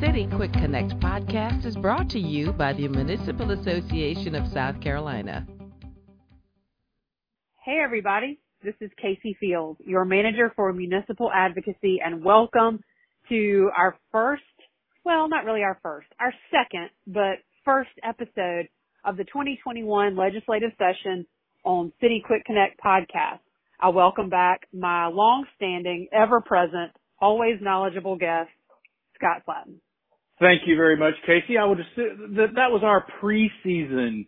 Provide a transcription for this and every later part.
City Quick Connect podcast is brought to you by the Municipal Association of South Carolina. Hey everybody, this is Casey Fields, your manager for municipal advocacy and welcome to our first, well not really our first, our second, but first episode of the 2021 legislative session on City Quick Connect podcast. I welcome back my long-standing, ever-present, always knowledgeable guest, Scott Slatton. Thank you very much, Casey. I would assume that that was our preseason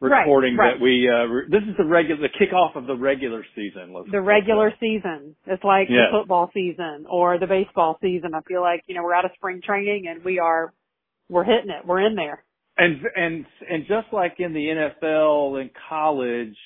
recording right, right. that we. Uh, re- this is the regular, the kickoff of the regular season. The regular season. It's like Yes. the football season or the baseball season. I feel like, you know, we're out of spring training and we are, we're hitting it. We're in there. And and and just like in the NFL and college,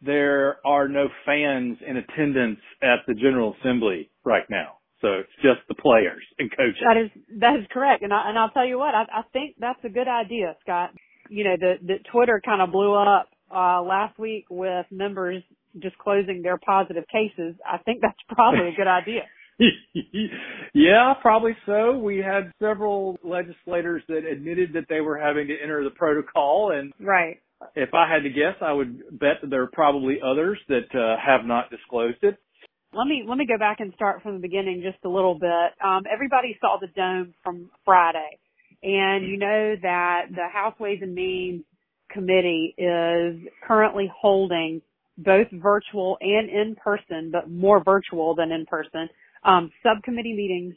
there are no fans in attendance at the General Assembly right now. So it's just the players and coaches. That is that is correct, and I and I'll tell you what, I, I think that's a good idea, Scott. You know, the the Twitter kind of blew up uh last week with members disclosing their positive cases. I think that's probably a good idea. yeah, probably so. We had several legislators that admitted that they were having to enter the protocol and Right. if I had to guess, I would bet that there are probably others that uh, have not disclosed it. Let me let me go back and start from the beginning just a little bit. Um, everybody saw the dome from Friday, and you know that the House Ways and Means Committee is currently holding both virtual and in person, but more virtual than in person, um, subcommittee meetings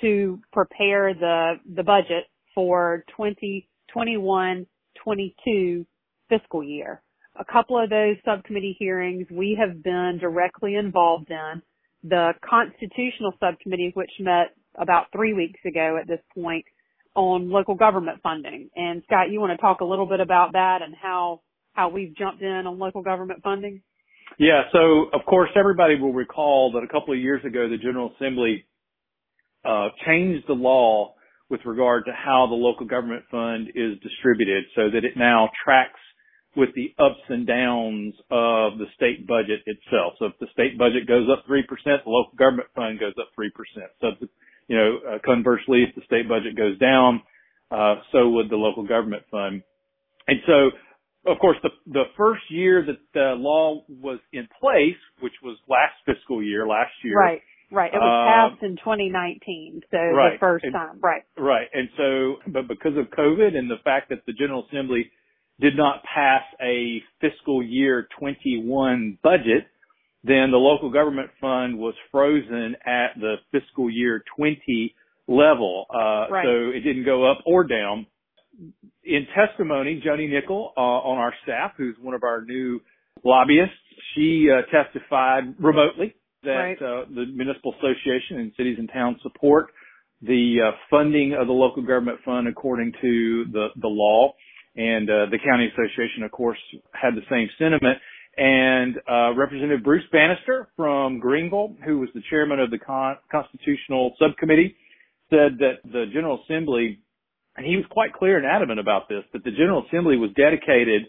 to prepare the the budget for 2021-22 fiscal year a couple of those subcommittee hearings we have been directly involved in. The constitutional subcommittee, which met about three weeks ago at this point on local government funding. And Scott, you want to talk a little bit about that and how, how we've jumped in on local government funding? Yeah, so of course everybody will recall that a couple of years ago the General Assembly uh, changed the law with regard to how the local government fund is distributed so that it now tracks with the ups and downs of the state budget itself. So if the state budget goes up 3%, the local government fund goes up 3%. So, you know, uh, conversely, if the state budget goes down, uh, so would the local government fund. And so, of course, the, the first year that the law was in place, which was last fiscal year, last year. Right, right. It was Uh, passed in 2019, so the first time. Right, Right. And so, but because of COVID and the fact that the General Assembly did not pass a fiscal year 21 budget, then the local government fund was frozen at the fiscal year 20 level. Uh, Right. so it didn't go up or down. In testimony, Joni Nickel, uh, on our staff, who's one of our new lobbyists, she uh, testified remotely that Right. uh, the municipal association and cities and towns support the uh, funding of the local government fund according to the the law, and uh, the county association, of course, had the same sentiment. And uh, Representative Bruce Bannister from Greenville, who was the chairman of the Con- constitutional subcommittee, said that the General Assembly, and he was quite clear and adamant about this, that the General Assembly was dedicated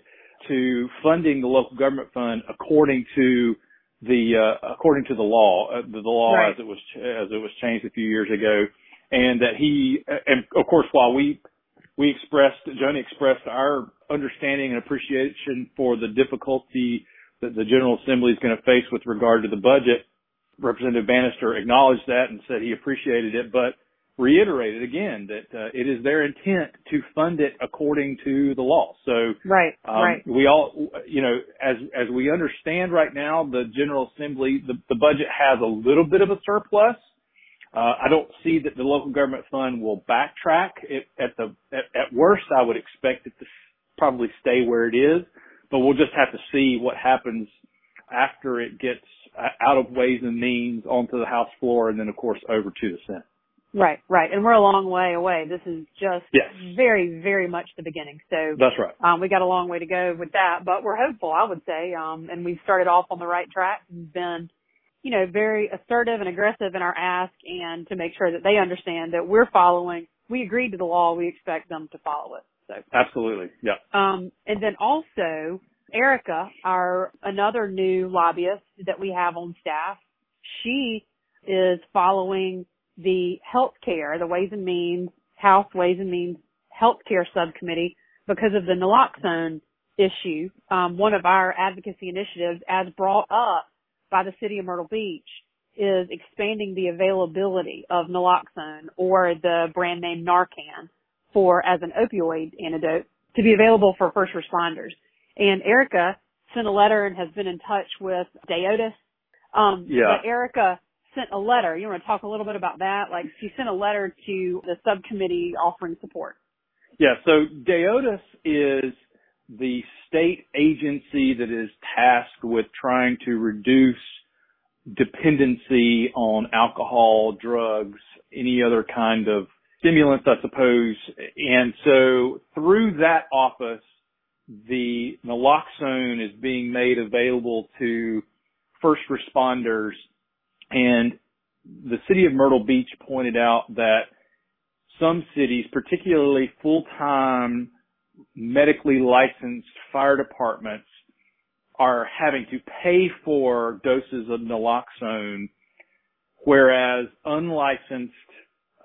to funding the local government fund according to the uh, according to the law, uh, the, the law Right. as it was as it was changed a few years ago, and that he and of course while we we expressed Joni expressed our understanding and appreciation for the difficulty that the General Assembly is going to face with regard to the budget. Representative Bannister acknowledged that and said he appreciated it, but reiterated again that uh, it is their intent to fund it according to the law. So right, um, right. we all, you know, as as we understand right now, the General Assembly, the, the budget has a little bit of a surplus. Uh, I don't see that the local government fund will backtrack. It, at the at, at worst, I would expect it to probably stay where it is, but we'll just have to see what happens after it gets uh, out of Ways and Means onto the House floor, and then of course over to the Senate. Right, right. And we're a long way away. This is just Yes. very, very much the beginning. So That's right. um, we got a long way to go with that, but we're hopeful, I would say. Um, and we've started off on the right track and been, you know, very assertive and aggressive in our ask and to make sure that they understand that we're following, we agreed to the law, we expect them to follow it. So, Absolutely. Yeah. um, and then also Erica, our another new lobbyist that we have on staff, she is following the healthcare, the Ways and Means House Ways and Means Healthcare Subcommittee because of the naloxone issue. Um, one of our advocacy initiatives, as brought up by the city of Myrtle Beach, is expanding the availability of naloxone or the brand name Narcan for as an opioid antidote to be available for first responders. And Erica sent a letter and has been in touch with DAODAS. Um, yeah. Erica sent a letter. You want to talk a little bit about that? Like she sent a letter to the subcommittee offering support. Yeah. So DAODAS is the state agency that is tasked with trying to reduce dependency on alcohol, drugs, any other kind of stimulants, I suppose. And so through that office, the naloxone is being made available to first responders. And the city of Myrtle Beach pointed out that some cities, particularly full-time medically licensed fire departments, are having to pay for doses of naloxone, whereas unlicensed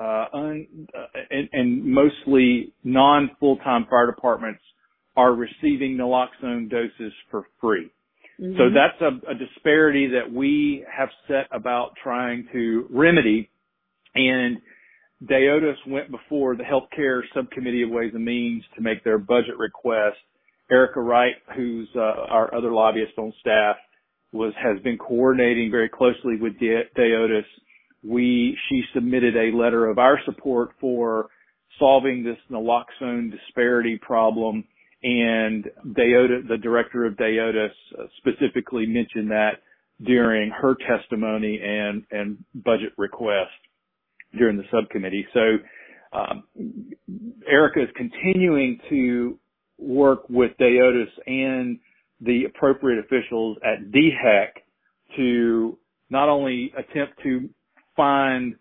uh, un, uh, and, and, mostly non full-time fire departments are receiving naloxone doses for free. Mm-hmm. So that's a, a disparity that we have set about trying to remedy. And DAODAS went before the healthcare subcommittee of Ways and Means to make their budget request Erica Wright, who's uh, our other lobbyist on staff, was has been coordinating very closely with De-. We she submitted a letter of our support for solving this naloxone disparity problem, and DAODAS, the director of DAODAS, uh, specifically mentioned that during her testimony and and budget request during the subcommittee. So. Um, Erica is continuing to work with DAODAS and the appropriate officials at DHEC to not only attempt to find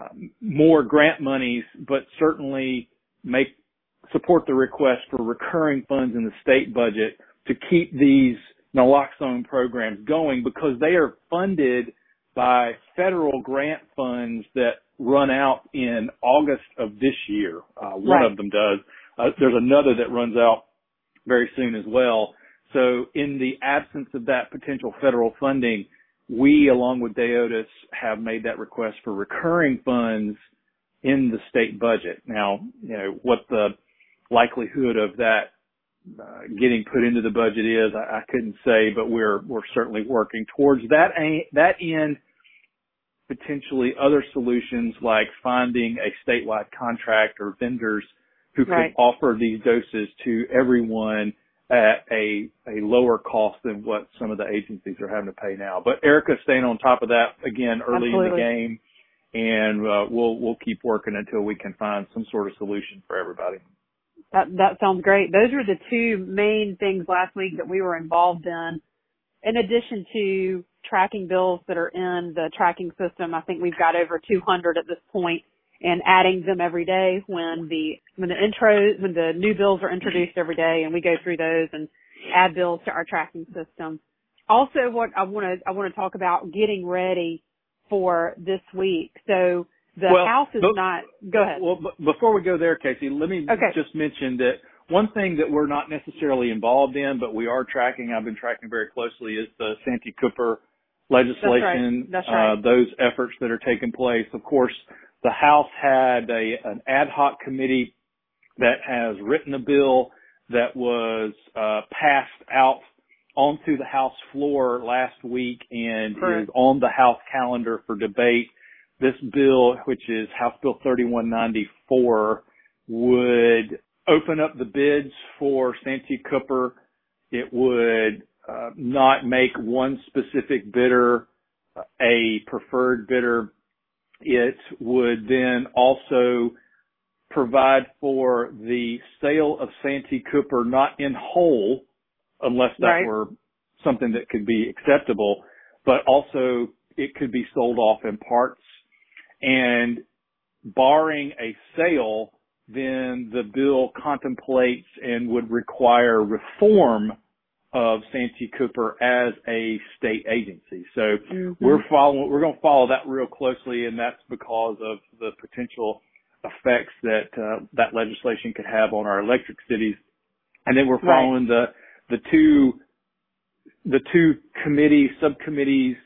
um, more grant monies, but certainly make support the request for recurring funds in the state budget to keep these naloxone programs going because they are funded by federal grant funds that run out in August of this year. Uh, one right. of them does. Uh, there's another that runs out very soon as well. So in the absence of that potential federal funding, we, along with DAODAS, have made that request for recurring funds in the state budget. Now, you know, what the likelihood of that uh, getting put into the budget is, I, I couldn't say, but we're we're certainly working towards that that end. Potentially, other solutions like finding a statewide contract or vendors who right. offer these doses to everyone at a a lower cost than what some of the agencies are having to pay now. But Erica's staying on top of that again early Absolutely. in the game, and uh, we'll we'll keep working until we can find some sort of solution for everybody. That that sounds great. Those were the two main things last week that we were involved in. In addition to tracking bills that are in the tracking system, I think we've got over 200 at this point and adding them every day when the when the when the new bills are introduced every day and we go through those and add bills to our tracking system. Also what I want to I want to talk about getting ready for this week. So the well, house is but, not go ahead. Well, before we go there, Casey, let me okay. just mention that one thing that we're not necessarily involved in, but we are tracking, I've been tracking very closely, is the Santee Cooper legislation, That's right. That's right. Uh, those efforts that are taking place. Of course, the House had a, an ad hoc committee that has written a bill that was uh, passed out onto the House floor last week and Correct. is on the House calendar for debate. This bill, which is House Bill 3194, would open up the bids for Santee Cooper. It would uh, not make one specific bidder a preferred bidder it would then also provide for the sale of Santee Cooper not in whole, unless that right. were something that could be acceptable, but also it could be sold off in parts. And barring a sale, then the bill contemplates and would require reform of Santee Cooper as a state agency. So mm-hmm. we're following, we're going to follow that real closely and that's because of the potential effects that uh, that legislation could have on our electric cities, and then we're following right. the the two the two committee subcommittees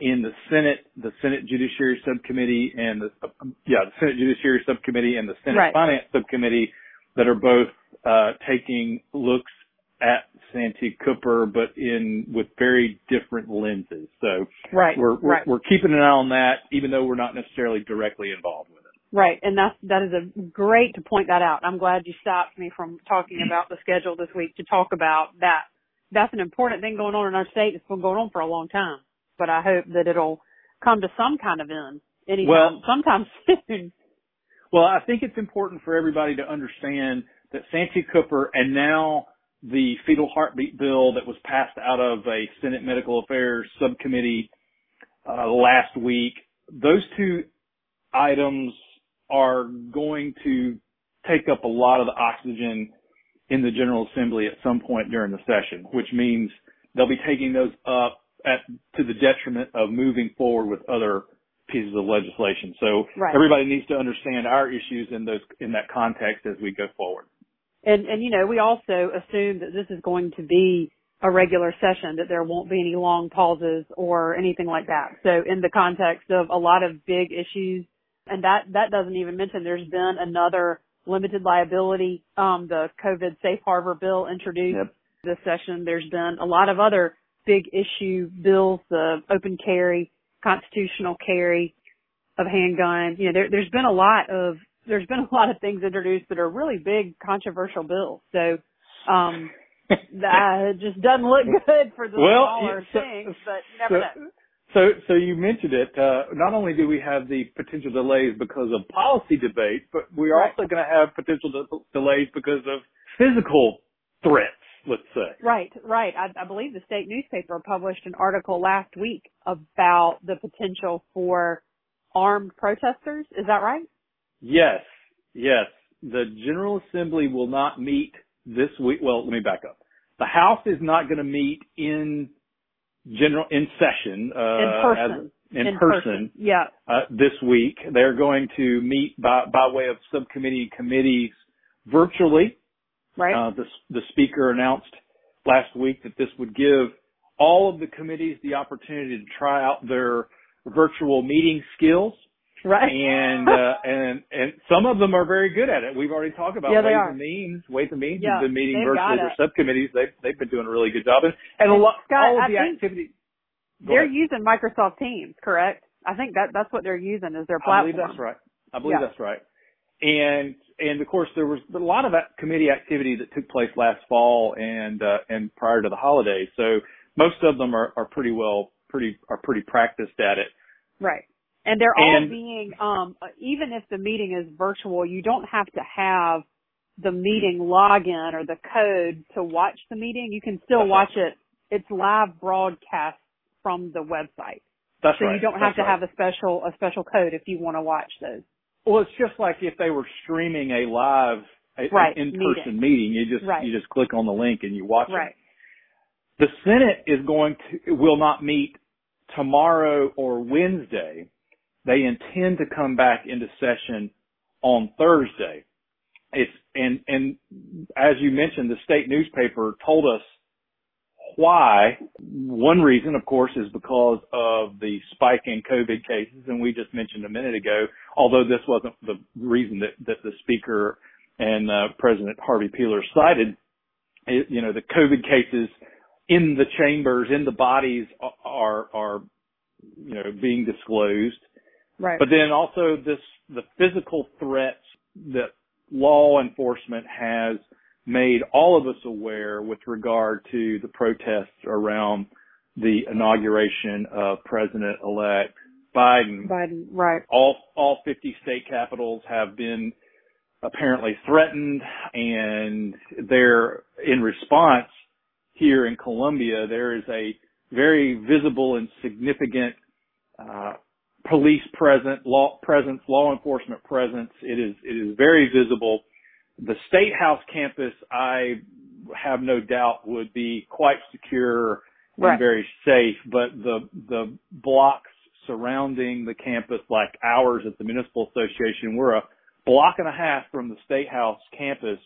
in the Senate, the Senate Judiciary Subcommittee and the uh, yeah the Senate Judiciary Subcommittee and the Senate right. Finance Subcommittee that are both uh, taking looks at Santee Cooper, but in with very different lenses. So right, we're we're, right. we're keeping an eye on that, even though we're not necessarily directly involved with it. Right, and that's that is a great to point that out. I'm glad you stopped me from talking about the schedule this week to talk about that. That's an important thing going on in our state. It's been going on for a long time, but I hope that it'll come to some kind of end anytime, well, sometime soon. Well, I think it's important for everybody to understand that Santee Cooper and now the fetal heartbeat bill that was passed out of a Senate Medical Affairs subcommittee uh, last week. Those two items are going to take up a lot of the oxygen in the General Assembly at some point during the session, which means they'll be taking those up at, to the detriment of moving forward with other pieces of legislation. So right. everybody needs to understand our issues in those in that context as we go forward. And, and you know, we also assume that this is going to be a regular session, that there won't be any long pauses or anything like that. So in the context of a lot of big issues, and that, that doesn't even mention there's been another limited liability, um, the COVID safe harbor bill introduced yep. this session. There's been a lot of other big issue bills, the open carry, constitutional carry of handguns. You know, there, there's been a lot of there's been a lot of things introduced that are really big controversial bills. So um that just doesn't look good for the well, smaller so, things, but never so, know. So, so you mentioned it. Uh, not only do we have the potential delays because of policy debate, but we are right. also going to have potential de- delays because of physical threats. Let's say. Right, right. I, I believe the state newspaper published an article last week about the potential for armed protesters. Is that right? Yes, yes. The General Assembly will not meet this week. Well, let me back up. The House is not going to meet in general in session uh, in person. As, in, in person, person, yeah. Uh, this week they're going to meet by by way of subcommittee committees virtually. Right. Uh, the the speaker announced last week that this would give all of the committees the opportunity to try out their virtual meeting skills. Right. And uh, and and some of them are very good at it. We've already talked about yeah, Ways and Means. Ways and Means yeah, has been meeting virtually their subcommittees. They've they've been doing a really good job. And, and, a lot Scott, all of I the activity. They're ahead. using Microsoft Teams, correct? I think that that's what they're using as their platform. I believe that's right. I believe yeah. that's right. And and of course there was a lot of that committee activity that took place last fall and uh, and prior to the holidays. So most of them are, are pretty well pretty are pretty practiced at it. Right. And they're all And- being, um, even if the meeting is virtual, you don't have to have the meeting login or the code to watch the meeting. You can still watch it. It's live broadcast from the website. That's so right. you don't have That's to right. have a special, a special code if you want to watch those. Well, it's just like if they were streaming a live a, Right, in-person meeting. You just Right. you just click on the link and you watch Right. it. The Senate is going to will not meet tomorrow or Wednesday. They intend to come back into session on Thursday. It's and and as you mentioned, the state newspaper told us why. One reason, of course, is because of the spike in COVID cases, and we just mentioned a minute ago. Although this wasn't the reason that that the speaker and uh, President Harvey Peeler cited, it, you know, the COVID cases in the chambers, in the bodies are are you know being disclosed. Right. But then also this, the physical threats that law enforcement has made all of us aware with regard to the protests around the inauguration of President-elect Biden. Biden, right. All, all 50 state capitals have been apparently threatened and they're in response here in Columbia, there is a very visible and significant uh, police present, law presence, law enforcement presence. It is it is very visible. The State House campus, I have no doubt, would be quite secure and very safe. But the the blocks surrounding the campus, like ours at the municipal association, we're a block and a half from the State House campus,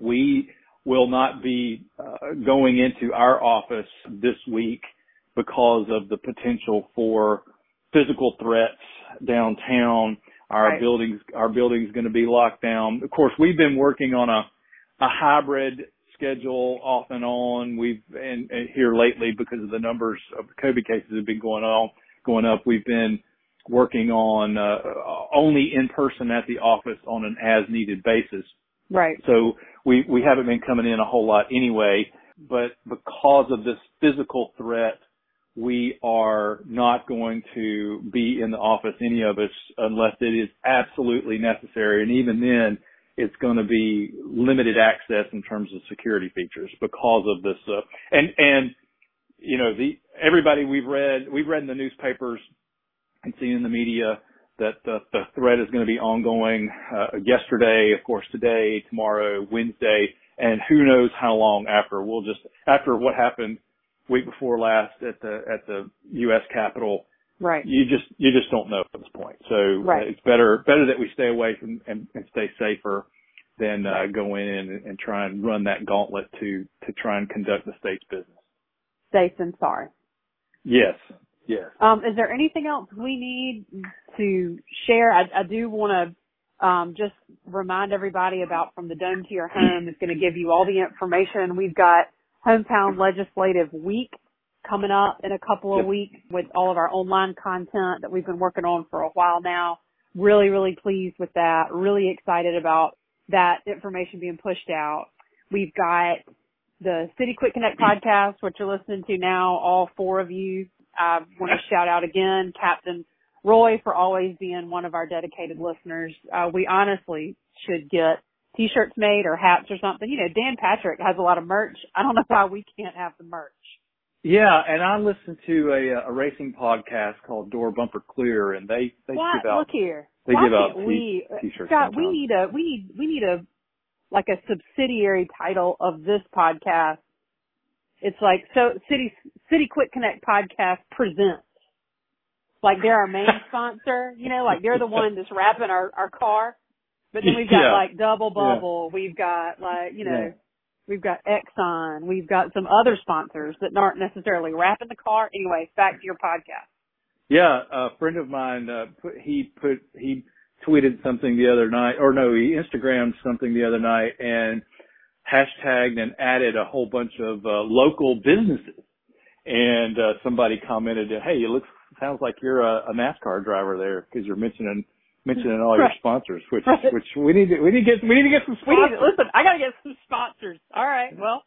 we will not be uh, going into our office this week because of the potential for physical threats downtown. Our Right. buildings, our building's going to be locked down. Of course, we've been working on a, a hybrid schedule off and on. We've, and, and here lately because of the numbers of COVID cases have been going on, going up, we've been working on, uh, only in person at the office on an as needed basis. Right. So we, we haven't been coming in a whole lot anyway, but because of this physical threat, we are not going to be in the office, any of us, unless it is absolutely necessary. And even then, it's going to be limited access in terms of security features because of this. Uh, and, and, you know, the, everybody we've read, we've read in the newspapers and seen in the media that the, the threat is going to be ongoing, uh, yesterday, of course, today, tomorrow, Wednesday, and who knows how long after. We'll just, after what happened week before last at the, at the U.S. Capitol, Right. you just, you just don't know at this point. So Right. it's better, better that we stay away from and, and stay safer than, uh, go in and, and try and run that gauntlet to, to try and conduct the state's business. Safe and sorry. Yes. Yes. Um, is there anything else we need to share? I, I do want to um, just remind everybody about from the dome to your home. It's going to give you all the information. We've got hometown legislative week coming up in a couple of weeks with all of our online content that we've been working on for a while now. Really, really pleased with that. Really excited about that information being pushed out. We've got the City Quick Connect podcast, which you're listening to now, all four of you. I want to shout out again Captain Roy for always being one of our dedicated listeners. Uh, we honestly should get t-shirts made or hats or something. You know, Dan Patrick has a lot of merch. I don't know why we can't have the merch. Yeah, and I listen to a, uh, a racing podcast called Door Bumper Clear, and they they What? give out Look here. they Why give out t- we, uh, t-shirts. Scott, we need a, we need, we need a, like a subsidiary title of this podcast. It's like, so City, City Quick Connect podcast presents. Like they're our main sponsor, you know, like they're the one that's wrapping our, our car. But then we've got Yeah. like Double Bubble, we've got like, you know, Yeah. we've got Exxon, we've got some other sponsors that aren't necessarily wrapping the car. Anyway, back to your podcast. Yeah, a friend of mine uh, put he put he tweeted something the other night, or no, he Instagrammed something the other night and hashtagged and added a whole bunch of uh, local businesses. And uh, somebody commented, "Hey, it looks sounds like you're a, a NASCAR driver there because you're mentioning mentioning all your sponsors, which Right. which we need to we need to get we need to get some We sponsors. need, listen, I gotta get some sponsors. All right, well,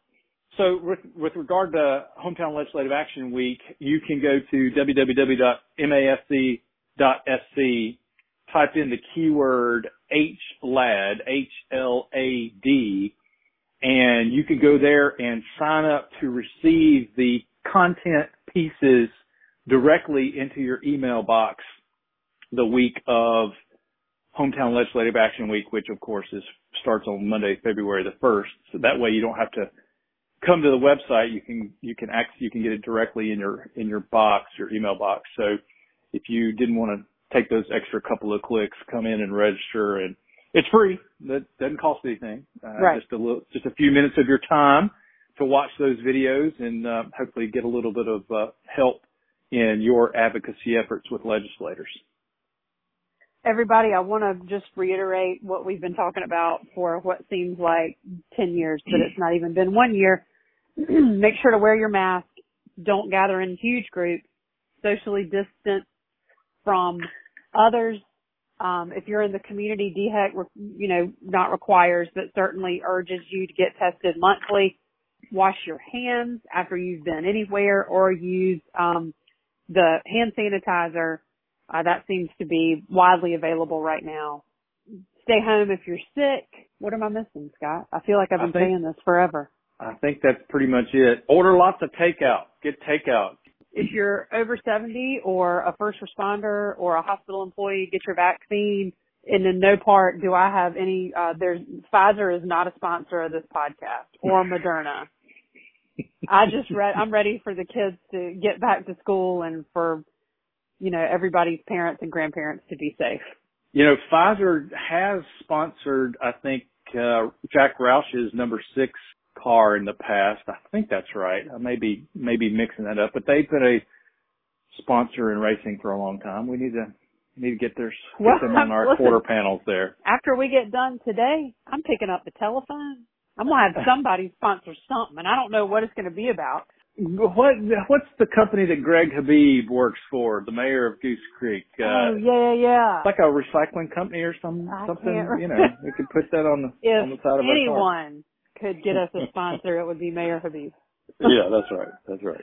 So with, with regard to Hometown Legislative Action Week, you can go to www.masc.sc, type in the keyword HLAD, H-L-A-D, and you can go there and sign up to receive the content pieces directly into your email box the week of Hometown Legislative Action Week, which of course is starts on Monday, February the first. So that way you don't have to come to the website. You can you can act you can get it directly in your in your box, your email box. So if you didn't want to take those extra couple of clicks, come in and register, and it's free. That doesn't cost anything. Uh, Right. Just a little, just a few minutes of your time to watch those videos and uh, hopefully get a little bit of uh, help in your advocacy efforts with legislators. Everybody, I want to just reiterate what we've been talking about for what seems like 10 years, but it's not even been one year. Make sure to wear your mask. Don't gather in huge groups. Socially distance from others. Um, if you're in the community, DHEC, you know, not requires, but certainly urges you to get tested monthly. Wash your hands after you've been anywhere or use, um, the hand sanitizer. Uh, that seems to be widely available right now. Stay home if you're sick. What am I missing, Scott? I feel like I've been think- saying this forever. I think that's pretty much it. Order lots of takeout. Get takeout. if you're over 70 or a first responder or a hospital employee, get your vaccine. And in no part do I have any, uh, there's, Pfizer is not a sponsor of this podcast or Moderna. I just read, I'm ready for the kids to get back to school and for, you know, everybody's parents and grandparents to be safe. You know, Pfizer has sponsored, I think, uh, Jack Roush's number six car in the past. I think that's right. I may be, maybe mixing that up, but they've been a sponsor in racing for a long time. We need to, need to get their, Well, them on our listen. quarter panels there. After we get done today, I'm picking up the telephone. I'm gonna have somebody sponsor something, and I don't know what it's gonna be about. What, what's the company that Greg Habib works for, the mayor of Goose Creek? Uh, oh yeah, yeah, yeah. It's like a recycling company or some I something. can't You know, we could put that on the if on the side of our car. anyone could get us a sponsor, it would be Mayor Habib. Yeah, that's right. That's right.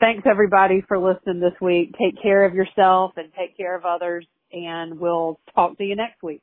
Thanks everybody for listening this week. Take care of yourself and take care of others, and we'll talk to you next week.